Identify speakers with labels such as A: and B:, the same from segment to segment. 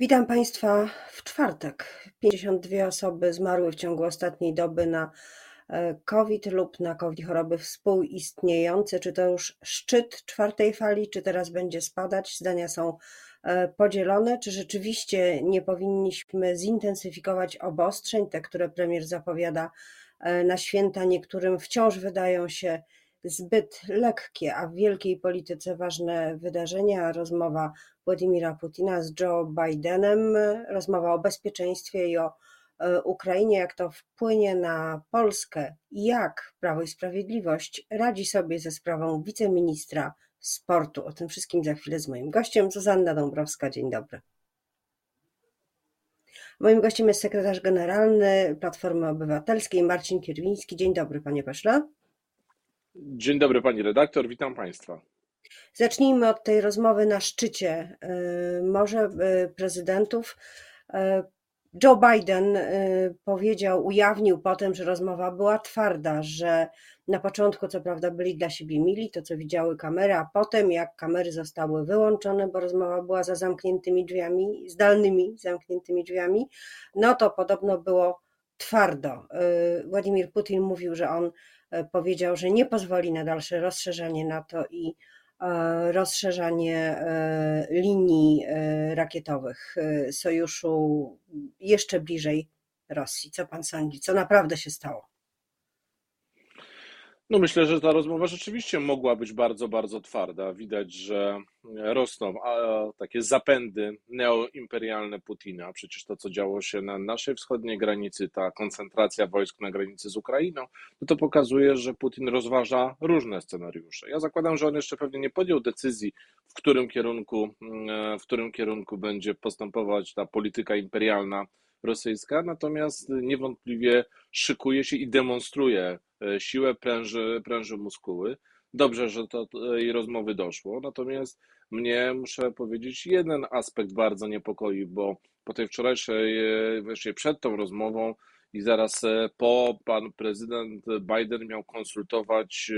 A: Witam Państwa w czwartek. 52 osoby zmarły w ciągu ostatniej doby na e, COVID lub na COVID choroby współistniejące. Czy to już szczyt czwartej fali, czy teraz będzie spadać? Zdania są e, podzielone. Czy rzeczywiście nie powinniśmy zintensyfikować obostrzeń, te, które premier zapowiada e, na święta, niektórym wciąż wydają się zbyt lekkie, a w wielkiej polityce ważne wydarzenia. Rozmowa Władimira Putina z Joe Bidenem, rozmowa o bezpieczeństwie i o e, Ukrainie, jak to wpłynie na Polskę jak Prawo i Sprawiedliwość radzi sobie ze sprawą wiceministra sportu. O tym wszystkim za chwilę z moim gościem, Zuzanna Dąbrowska. Dzień dobry. Moim gościem jest sekretarz generalny Platformy Obywatelskiej Marcin Kierwiński. Dzień dobry, panie pośle.
B: Dzień dobry pani redaktor, witam państwa.
A: Zacznijmy od tej rozmowy na szczycie y, może y, prezydentów. Y, Joe Biden powiedział, ujawnił potem, że rozmowa była twarda, że na początku co prawda byli dla siebie mili, to co widziały kamery, a potem jak kamery zostały wyłączone, bo rozmowa była za zamkniętymi drzwiami, zdalnymi zamkniętymi drzwiami, no to podobno było twardo. Władimir Putin mówił, że on E, powiedział, że nie pozwoli na dalsze rozszerzanie NATO i e, rozszerzanie e, linii rakietowych sojuszu jeszcze bliżej Rosji. Co pan sądzi? Co naprawdę się stało?
B: No myślę, że ta rozmowa rzeczywiście mogła być bardzo, bardzo twarda. Widać, że rosną takie zapędy neoimperialne Putina. Przecież to, co działo się na naszej wschodniej granicy, ta koncentracja wojsk na granicy z Ukrainą, no to pokazuje, że Putin rozważa różne scenariusze. Ja zakładam, że on jeszcze pewnie nie podjął decyzji, w którym kierunku, w którym kierunku będzie postępować ta polityka imperialna rosyjska, natomiast niewątpliwie szykuje się i demonstruje siłę, pręży, pręży muskuły. Dobrze, że do tej rozmowy doszło, natomiast mnie, muszę powiedzieć, jeden aspekt bardzo niepokoi, bo po tej wczorajszej, e, właśnie przed tą rozmową i zaraz e, po pan prezydent Biden miał konsultować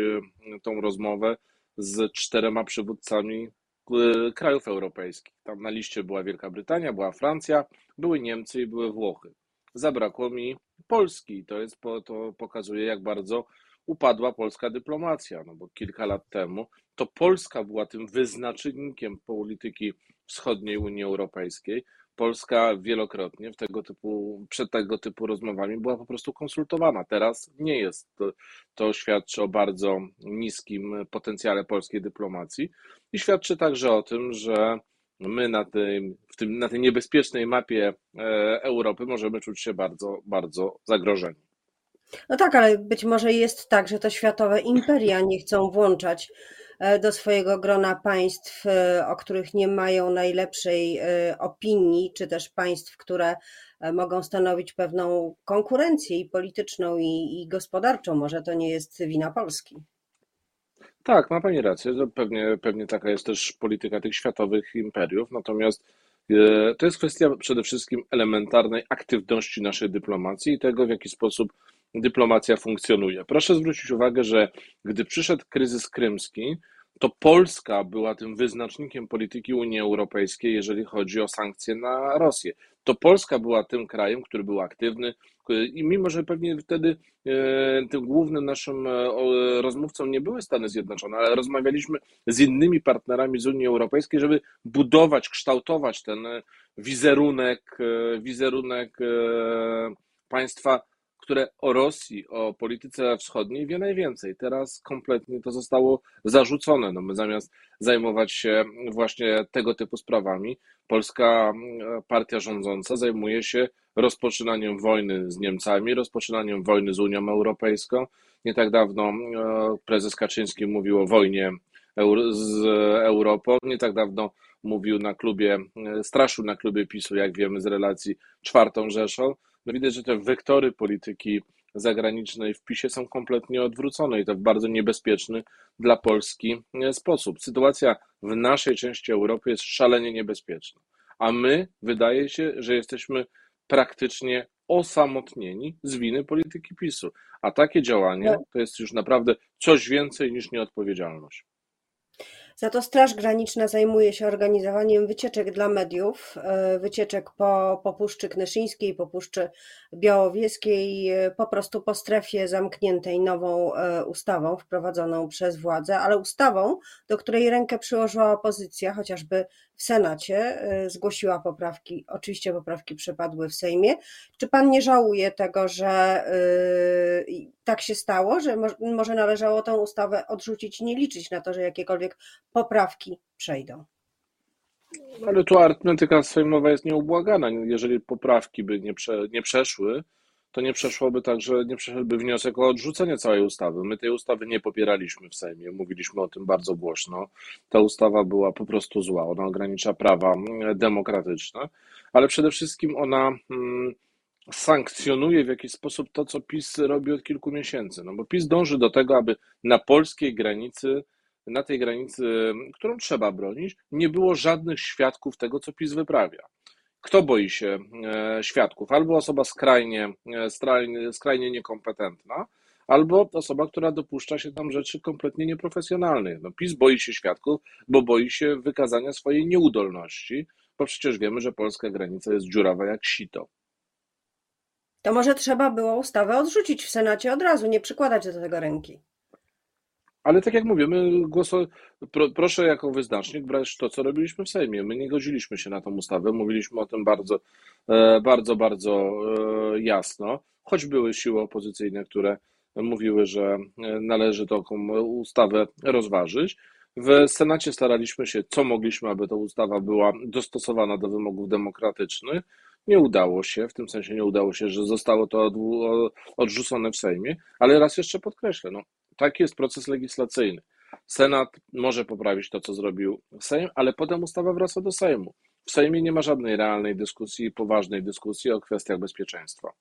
B: tą rozmowę z czterema przywódcami E, krajów europejskich. Tam na liście była Wielka Brytania, była Francja, były Niemcy i były Włochy. Zabrakło mi Polski. To, jest, to pokazuje, jak bardzo upadła polska dyplomacja, no bo kilka lat temu to Polska była tym wyznacznikiem polityki wschodniej Unii Europejskiej. Polska wielokrotnie w tego typu, przed tego typu rozmowami była po prostu konsultowana. Teraz nie jest. To, to świadczy o bardzo niskim potencjale polskiej dyplomacji i świadczy także o tym, że my na, tym, w tym, na tej niebezpiecznej mapie e, Europy możemy czuć się bardzo, bardzo zagrożeni.
A: No tak, ale być może jest tak, że to światowe imperia nie chcą włączać E, do swojego grona państw, e, o których nie mają najlepszej opinii, czy też państw, które mogą stanowić pewną konkurencję i polityczną, i, i gospodarczą. Może to nie jest wina Polski.
B: Tak, ma Pani rację. Pewnie, pewnie taka jest też polityka tych światowych imperiów. Natomiast to jest kwestia przede wszystkim elementarnej aktywności naszej dyplomacji i tego, w jaki sposób dyplomacja funkcjonuje. Proszę zwrócić uwagę, że gdy przyszedł kryzys krymski, to Polska była tym wyznacznikiem polityki Unii Europejskiej, jeżeli chodzi o sankcje na Rosję. To Polska była tym krajem, który był aktywny i mimo, że pewnie wtedy e, tym głównym naszym e, rozmówcą nie były Stany Zjednoczone, ale rozmawialiśmy z innymi partnerami z Unii Europejskiej, żeby budować, kształtować ten wizerunek, e, wizerunek państwa które o Rosji, o polityce wschodniej wie najwięcej. Teraz kompletnie to zostało zarzucone. No my zamiast zajmować się właśnie tego typu sprawami, polska mm, partia rządząca zajmuje się rozpoczynaniem wojny z Niemcami, rozpoczynaniem wojny z Unią Europejską. Nie tak dawno e, prezes Kaczyński mówił o wojnie z Europą. Nie tak dawno mówił na klubie, e, straszył na klubie PiSu, jak wiemy z relacji czwartą Rzeszą no widać, że te wektory polityki zagranicznej w PiSie są kompletnie odwrócone i to w bardzo niebezpieczny dla Polski e, sposób. Sytuacja w naszej części Europy jest szalenie niebezpieczna, a my wydaje się, że jesteśmy praktycznie osamotnieni z winy polityki PiSu. A takie działanie to jest już naprawdę coś więcej niż nieodpowiedzialność.
A: Za to Straż Graniczna zajmuje się organizowaniem wycieczek dla mediów, e, wycieczek po, po Puszczy Knyszyńskiej, po Puszczy Białowieskiej, e, po prostu po strefie zamkniętej nową e, ustawą wprowadzoną przez władze, ale ustawą, do której rękę przyłożyła opozycja, chociażby w Senacie zgłosiła poprawki. Oczywiście poprawki przepadły w Sejmie. Czy pan nie żałuje tego, że tak się stało, że może należało tę ustawę odrzucić nie liczyć na to, że jakiekolwiek poprawki przejdą.
B: Ale tu arytmetyka sejmowa jest nieubłagana. Jeżeli poprawki by nie, prze, nie przeszły, to nie przeszłoby także, nie przeszedłby wniosek o odrzucenie całej ustawy. My tej ustawy nie popieraliśmy w Sejmie, mówiliśmy o tym bardzo głośno. Ta ustawa była po prostu zła, ona ogranicza prawa mm, demokratyczne, ale przede wszystkim ona hmm, sankcjonuje w jakiś sposób to, co PiS robi od kilku miesięcy. No bo PiS dąży do tego, aby na polskiej granicy na tej granicy, którą trzeba bronić, nie było żadnych świadków tego, co PiS wyprawia. Kto boi się e, świadków? Albo osoba skrajnie, e, skrajnie, skrajnie niekompetentna, albo osoba, która dopuszcza się tam rzeczy kompletnie nieprofesjonalnych. No, PiS boi się świadków, bo boi się wykazania swojej nieudolności, bo przecież wiemy, że polska granica jest dziurawa jak sito.
A: To może trzeba było ustawę odrzucić w Senacie od razu, nie przykładać do tego ręki.
B: Ale tak jak mówię, my pro, proszę jako wyznacznik brać to, co robiliśmy w Sejmie. My nie godziliśmy się na tą ustawę, mówiliśmy o tym bardzo, e, bardzo, bardzo e, jasno, choć były siły opozycyjne, które mówiły, że e, należy taką ustawę rozważyć. W Senacie staraliśmy się, co mogliśmy, aby ta ustawa była dostosowana do wymogów demokratycznych. Nie udało się, w tym sensie nie udało się, że zostało to odrzucone w Sejmie, ale raz jeszcze podkreślę, no, Taki jest proces legislacyjny. Senat może poprawić to, co zrobił Sejm, ale potem ustawa wraca do Sejmu. W Sejmie nie ma żadnej realnej dyskusji, poważnej dyskusji o kwestiach bezpieczeństwa.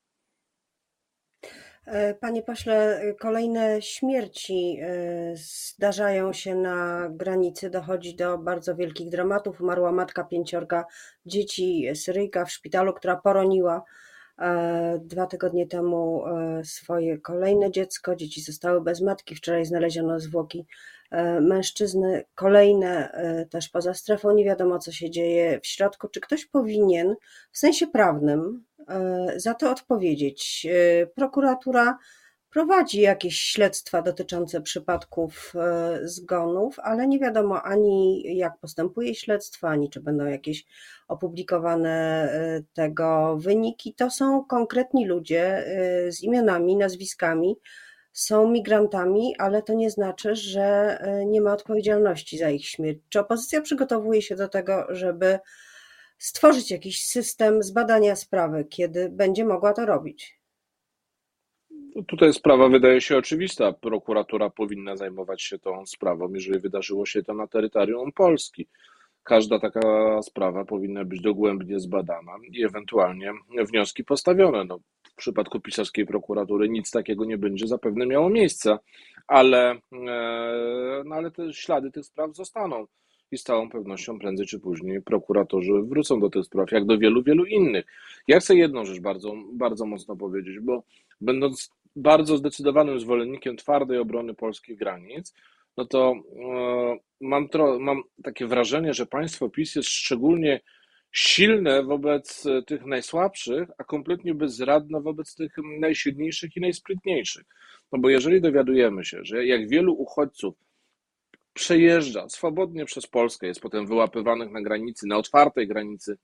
A: E, panie pośle, kolejne śmierci e, zdarzają się na granicy, dochodzi do bardzo wielkich dramatów. Umarła matka pięciorga dzieci, Syryjka w szpitalu, która poroniła dwa tygodnie temu e, swoje kolejne dziecko. Dzieci zostały bez matki. Wczoraj znaleziono zwłoki e, mężczyzny. Kolejne też poza strefą. Nie wiadomo, co się dzieje w środku. Czy ktoś powinien w sensie prawnym za to odpowiedzieć? Prokuratura prowadzi jakieś śledztwa dotyczące przypadków e, zgonów, ale nie wiadomo ani jak postępuje śledztwo, ani czy będą jakieś opublikowane e, tego wyniki. To są konkretni ludzie e, z imionami, nazwiskami, są migrantami, ale to nie znaczy, że nie ma odpowiedzialności za ich śmierć. Czy opozycja przygotowuje się do tego, żeby stworzyć jakiś system zbadania sprawy, kiedy będzie mogła to robić?
B: Tutaj sprawa wydaje się oczywista. Prokuratura powinna zajmować się tą sprawą, jeżeli wydarzyło się to na terytorium Polski. Każda taka sprawa powinna być dogłębnie zbadana i ewentualnie wnioski postawione. No, w przypadku pisarskiej prokuratury nic takiego nie będzie zapewne miało miejsca, ale, e, no, ale te ślady tych spraw zostaną i z całą pewnością prędzej czy później prokuratorzy wrócą do tych spraw, jak do wielu, wielu innych. Ja chcę jedną rzecz bardzo, bardzo mocno powiedzieć, bo będąc bardzo zdecydowanym zwolennikiem twardej obrony polskich granic, no to e, mam, tro, mam takie wrażenie, że państwo PiS jest szczególnie silne wobec tych najsłabszych, a kompletnie bezradne wobec tych najsilniejszych i najsprytniejszych. No bo jeżeli dowiadujemy się, że jak wielu uchodźców przejeżdża swobodnie przez Polskę, jest potem wyłapywanych na granicy, na otwartej granicy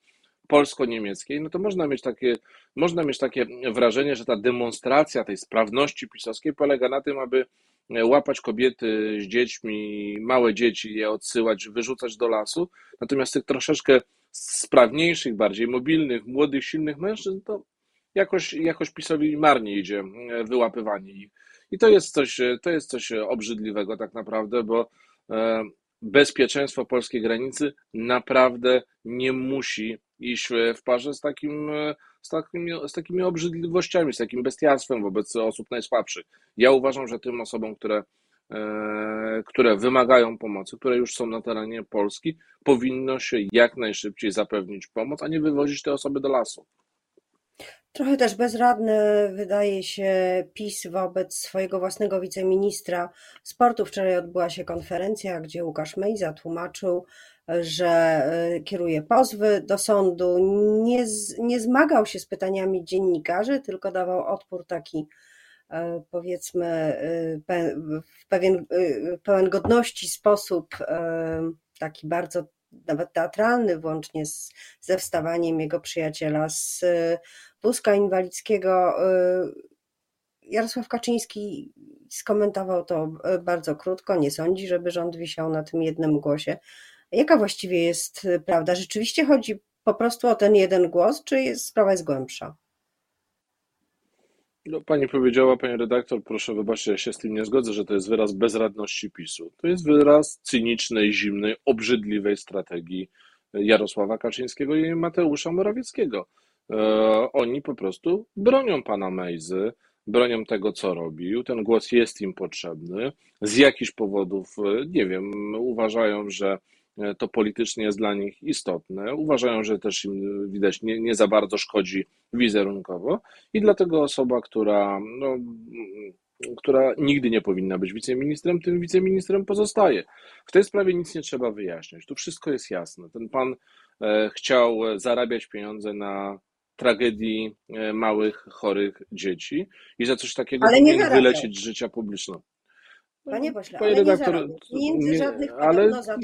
B: polsko-niemieckiej, no to można mieć, takie, można mieć takie wrażenie, że ta demonstracja tej sprawności pisowskiej polega na tym, aby łapać kobiety z dziećmi, małe dzieci, je odsyłać, wyrzucać do lasu, natomiast tych troszeczkę sprawniejszych, bardziej mobilnych, młodych, silnych mężczyzn, to jakoś, jakoś PiSowi marnie idzie wyłapywanie ich. I to jest coś, to jest coś obrzydliwego tak naprawdę, bo e, bezpieczeństwo polskiej granicy naprawdę nie musi iść w parze z, takim, z, takimi, z takimi obrzydliwościami, z takim bestialstwem wobec osób najsłabszych. Ja uważam, że tym osobom, które, e, które wymagają pomocy, które już są na terenie Polski, powinno się jak najszybciej zapewnić pomoc, a nie wywozić te osoby do lasu.
A: Trochę też bezradny wydaje się PiS wobec swojego własnego wiceministra sportu. Wczoraj odbyła się konferencja, gdzie Łukasz Mejza tłumaczył, że e, kieruje pozwy do sądu. Nie, nie zmagał się z pytaniami dziennikarzy, tylko dawał odpór taki, e, powiedzmy, e, w pewien pełen godności sposób, taki bardzo nawet teatralny, włącznie z, ze wstawaniem jego przyjaciela z wózka inwalidzkiego. Jarosław Kaczyński skomentował to bardzo krótko. Nie sądzi, żeby rząd wisiał na tym jednym głosie. Jaka właściwie jest prawda? Rzeczywiście chodzi po prostu o ten jeden głos, czy jest, sprawa jest głębsza?
B: No, pani powiedziała, pani redaktor, proszę wybaczyć, ja się z tym nie zgodzę, że to jest wyraz bezradności PiSu. To jest wyraz cynicznej, zimnej, obrzydliwej strategii Jarosława Kaczyńskiego i Mateusza Morawieckiego. E, oni po prostu bronią pana Mejzy, bronią tego, co robił. Ten głos jest im potrzebny. Z jakichś powodów, e, nie wiem, uważają, że to politycznie jest dla nich istotne. Uważają, że też im widać nie, nie za bardzo szkodzi wizerunkowo i dlatego osoba, która, no, która nigdy nie powinna być wiceministrem, tym wiceministrem pozostaje. W tej sprawie nic nie trzeba wyjaśniać. Tu wszystko jest jasne. Ten pan chciał zarabiać pieniądze na tragedii e, małych, chorych dzieci i za coś takiego ale powinien wylecieć z życia publicznego.
A: Panie pośle, Panie ale redaktor, nie żadnych ale za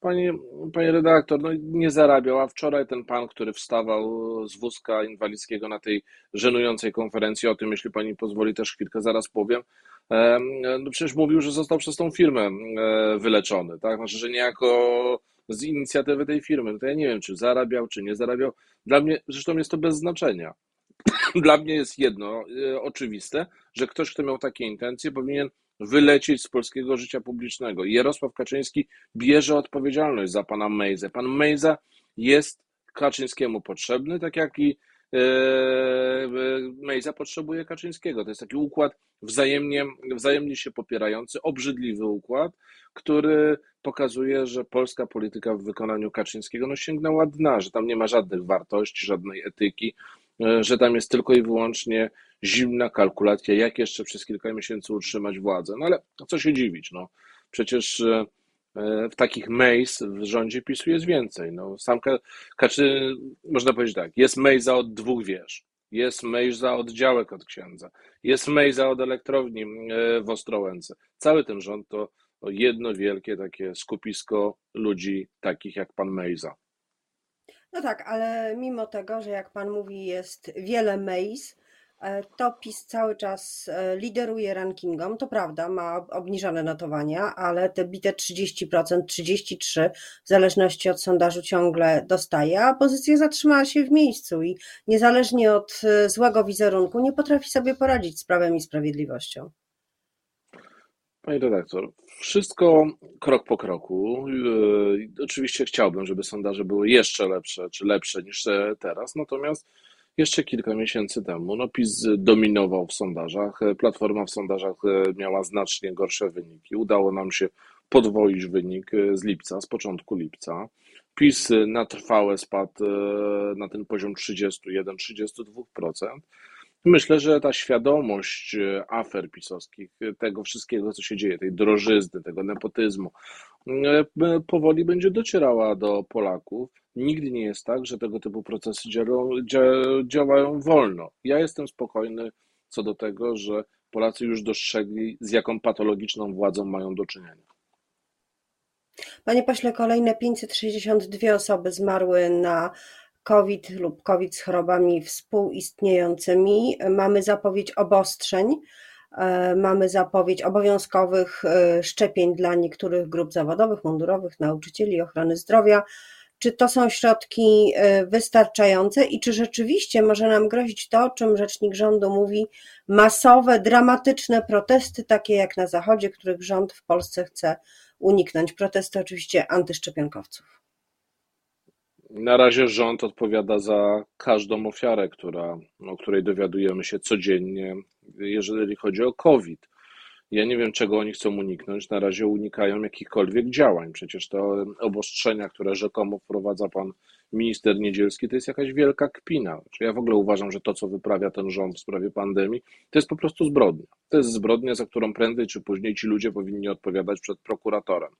B: Panie, panie redaktor, no nie zarabiał, a wczoraj ten pan, który wstawał z wózka inwalidzkiego na tej żenującej konferencji, o tym, jeśli pani pozwoli, też chwilkę zaraz powiem, no przecież mówił, że został przez tą firmę wyleczony, tak? Znaczy, że niejako z inicjatywy tej firmy. No to ja nie wiem, czy zarabiał, czy nie zarabiał. Dla mnie, zresztą jest to bez znaczenia. Dla mnie jest jedno e, oczywiste, że ktoś, kto miał takie intencje, powinien wylecieć z polskiego życia publicznego. Jarosław Kaczyński bierze odpowiedzialność za pana Mejzę. Pan Mejza jest Kaczyńskiemu potrzebny, tak jak i e, Mejza potrzebuje Kaczyńskiego. To jest taki układ wzajemnie, wzajemnie się popierający, obrzydliwy układ, który pokazuje, że polska polityka w wykonaniu Kaczyńskiego no, sięgnęła dna, że tam nie ma żadnych wartości, żadnej etyki, że tam jest tylko i wyłącznie zimna kalkulacja, jak jeszcze przez kilka miesięcy utrzymać władzę. No ale co się dziwić, no przecież e, e, w takich mejs w rządzie PiSu jest więcej. No, sam Kaczy, można powiedzieć tak, jest mejza od dwóch wież, jest mejza od działek od księdza, jest mejza od elektrowni w Ostrołęce. Cały ten rząd to jedno wielkie takie skupisko ludzi takich jak pan Mejza.
A: No tak, ale mimo tego, że jak pan mówi, jest wiele Mejz, e, to PiS cały czas e, lideruje rankingom. To prawda, ma obniżone notowania, ale te bite 30%, 33% w zależności od sondażu ciągle dostaje, a pozycja zatrzymała się w miejscu i niezależnie od e, złego wizerunku nie potrafi sobie poradzić z prawem i sprawiedliwością.
B: Pani redaktor, wszystko krok po kroku. Yy, oczywiście chciałbym, żeby sondaże były jeszcze lepsze, czy lepsze niż teraz, natomiast jeszcze kilka miesięcy temu no PiS dominował w sondażach, Platforma w sondażach yy, miała znacznie gorsze wyniki. Udało nam się podwoić wynik yy, z lipca, z początku lipca. PiS na trwałe spadł na ten poziom 31-32%. Myślę, że ta świadomość e, afer pisowskich, e, tego wszystkiego, co się dzieje, tej drożyzny, tego nepotyzmu, e, powoli będzie docierała do Polaków. Nigdy nie jest tak, że tego typu procesy działają, działają wolno. Ja jestem spokojny co do tego, że Polacy już dostrzegli, z jaką patologiczną władzą mają do czynienia.
A: Panie pośle, kolejne 562 osoby zmarły na COVID lub COVID z chorobami współistniejącymi. Mamy zapowiedź obostrzeń, e, mamy zapowiedź obowiązkowych e, szczepień dla niektórych grup zawodowych, mundurowych, nauczycieli, ochrony zdrowia. Czy to są środki e, wystarczające i czy rzeczywiście może nam grozić to, o czym rzecznik rządu mówi, masowe, dramatyczne protesty, takie jak na Zachodzie, których rząd w Polsce chce uniknąć? Protesty oczywiście antyszczepionkowców.
B: Na razie rząd odpowiada za każdą ofiarę, która, o której dowiadujemy się codziennie, jeżeli chodzi o COVID. Ja nie wiem, czego oni chcą uniknąć. Na razie unikają jakichkolwiek działań. Przecież te obostrzenia, które rzekomo wprowadza pan minister Niedzielski, to jest jakaś wielka kpina. Znaczy, ja w ogóle uważam, że to, co wyprawia ten rząd w sprawie pandemii, to jest po prostu zbrodnia. To jest zbrodnia, za którą prędzej czy później ci ludzie powinni odpowiadać przed prokuratorem.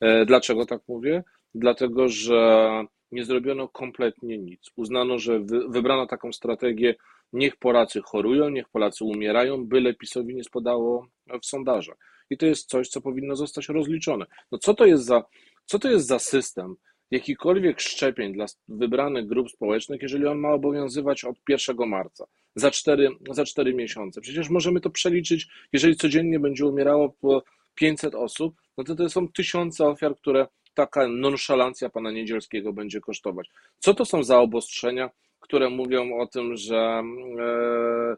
B: E, dlaczego tak mówię? Dlatego, że nie zrobiono kompletnie nic. Uznano, że wy, wybrano taką strategię, niech Polacy chorują, niech Polacy umierają, byle PiSowi nie spadało w sondażach. I to jest coś, co powinno zostać rozliczone. No co to jest za, co to jest za system, jakikolwiek szczepień dla wybranych grup społecznych, jeżeli on ma obowiązywać od 1 marca, za 4, za 4 miesiące? Przecież możemy to przeliczyć, jeżeli codziennie będzie umierało po 500 osób, no to to są tysiące ofiar, które taka nonszalancja pana Niedzielskiego będzie kosztować. Co to są za obostrzenia, które mówią o tym, że e,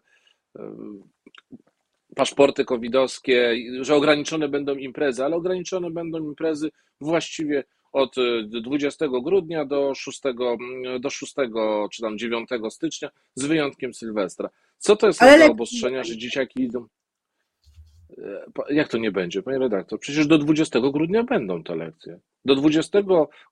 B: e, paszporty covidowskie, że ograniczone będą imprezy, ale ograniczone będą imprezy właściwie od 20 grudnia do 6, do 6 czy tam 9 stycznia, z wyjątkiem Sylwestra. Co to jest za obostrzenia, że dzieciaki idą? E, jak to nie będzie, panie redaktor? Przecież do 20 grudnia będą te lekcje. Do 20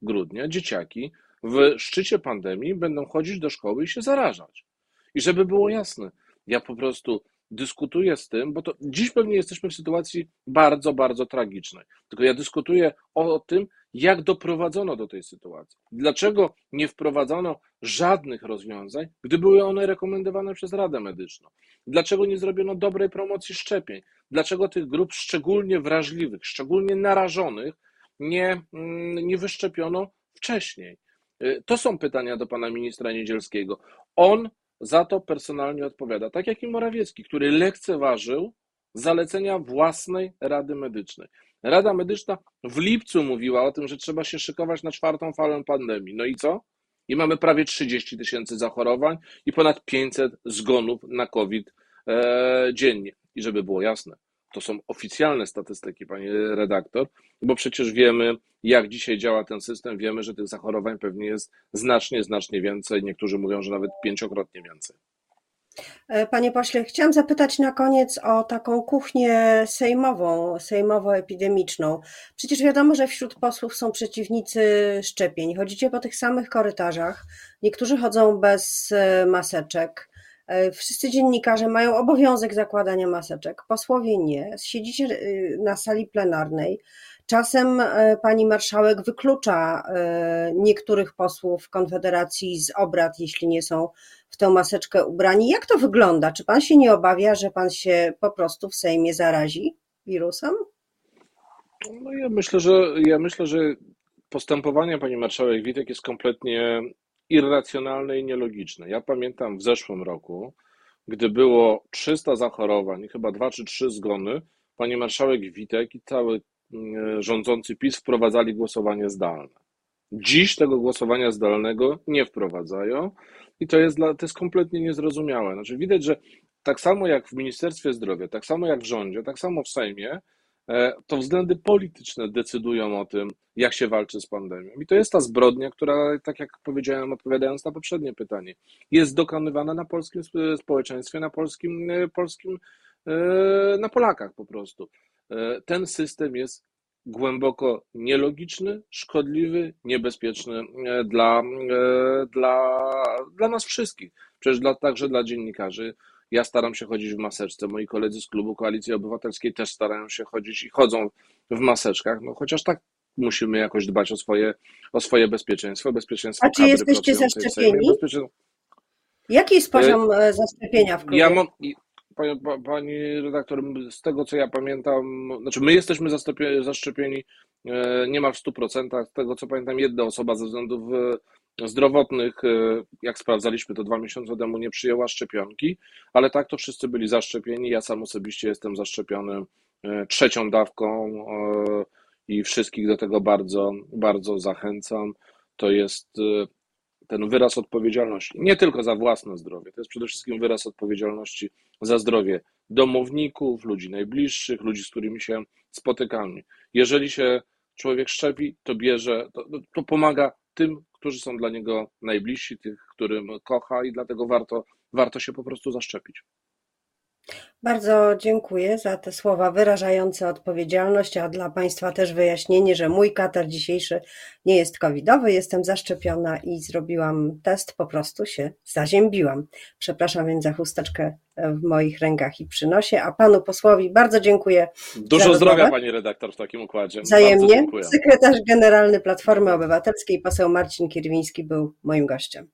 B: grudnia dzieciaki w szczycie pandemii będą chodzić do szkoły i się zarażać. I żeby było jasne, ja po prostu dyskutuję z tym, bo to dziś pewnie jesteśmy w sytuacji bardzo, bardzo tragicznej. Tylko ja dyskutuję o, tym, jak doprowadzono do tej sytuacji. Dlaczego nie wprowadzono żadnych rozwiązań, gdy były one rekomendowane przez Radę Medyczną? Dlaczego nie zrobiono dobrej promocji szczepień? Dlaczego tych grup szczególnie wrażliwych, szczególnie narażonych nie, mm, nie wyszczepiono wcześniej? Y, to są pytania do pana ministra Niedzielskiego. On za to personalnie odpowiada, tak jak i Morawiecki, który lekceważył zalecenia własnej Rady Medycznej. Rada Medyczna w lipcu mówiła o tym, że trzeba się szykować na czwartą falę pandemii. No i co? I mamy prawie 30 tysięcy zachorowań i ponad 500 zgonów na COVID e, dziennie. I żeby było jasne, to są oficjalne statystyki, panie redaktor, bo przecież wiemy, jak dzisiaj działa ten system, wiemy, że tych zachorowań pewnie jest znacznie, znacznie więcej. Niektórzy mówią, że nawet pięciokrotnie więcej.
A: E, panie pośle, chciałam zapytać na koniec o taką kuchnię sejmową, sejmowo-epidemiczną. Przecież wiadomo, że wśród posłów są przeciwnicy szczepień. Chodzicie po tych samych korytarzach, niektórzy chodzą bez e, maseczek. E, wszyscy dziennikarze mają obowiązek zakładania maseczek, posłowie nie. Siedzicie na sali plenarnej. Czasem e, pani marszałek wyklucza e, niektórych posłów Konfederacji z obrad, jeśli nie są w tę maseczkę ubrani. Jak to wygląda? Czy pan się nie obawia, że pan się po prostu w Sejmie zarazi wirusem?
B: No ja myślę, że ja myślę, że postępowanie pani marszałek Witek jest kompletnie irracjonalne i nielogiczne. Ja pamiętam w zeszłym roku, gdy było 300 zachorowań, chyba 2 czy 3 zgony, pani marszałek Witek i cały E, rządzący PiS wprowadzali głosowanie zdalne. Dziś tego głosowania zdalnego nie wprowadzają i to jest, dla, to jest kompletnie niezrozumiałe. Znaczy widać, że tak samo jak w Ministerstwie Zdrowia, tak samo jak w rządzie, tak samo w Sejmie, to względy polityczne decydują o tym, jak się walczy z pandemią. I to jest ta zbrodnia, która, tak jak powiedziałem, odpowiadając na poprzednie pytanie, jest dokonywana na polskim społeczeństwie, na polskim, e, polskim na Polakach po prostu. E, ten system jest głęboko nielogiczny, szkodliwy, niebezpieczny e, dla, e, dla, dla nas wszystkich, przecież dla, także dla dziennikarzy. Ja staram się chodzić w maseczce, moi koledzy z klubu Koalicji Obywatelskiej też starają się chodzić i chodzą w maseczkach, no chociaż tak musimy jakoś dbać o swoje, o swoje bezpieczeństwo, bezpieczeństwo
A: A czy jesteście zaszczepieni? Jaki jest poziom zaszczepienia w klubie?
B: Ja mam, Pani, pani redaktor, z tego co ja pamiętam, znaczy my jesteśmy zaszczepieni e, niemal w 100%. Z tego co pamiętam, jedna osoba ze względów e, zdrowotnych, e, jak sprawdzaliśmy to dwa miesiące temu, nie przyjęła szczepionki, ale tak to wszyscy byli zaszczepieni. Ja sam osobiście jestem zaszczepiony trzecią dawką i wszystkich do tego bardzo, bardzo zachęcam. To jest ten wyraz odpowiedzialności, nie tylko za własne zdrowie, to jest przede wszystkim wyraz odpowiedzialności za zdrowie domowników, ludzi najbliższych, ludzi, z którymi się spotykamy. Jeżeli się człowiek szczepi, to bierze, to, to pomaga tym, którzy są dla niego najbliżsi, tych, którym kocha i dlatego warto, warto się po prostu zaszczepić.
A: Bardzo dziękuję za te słowa wyrażające odpowiedzialność, a dla Państwa też wyjaśnienie, że mój katar dzisiejszy nie jest covidowy. Jestem zaszczepiona i zrobiłam test, po prostu się zaziębiłam. Przepraszam więc za chusteczkę w moich rękach i przynosie, a Panu posłowi bardzo dziękuję.
B: Dużo zdrowia Pani redaktor w takim układzie.
A: Wzajemnie. Sekretarz Generalny Platformy Obywatelskiej, poseł Marcin Kierwiński był moim gościem.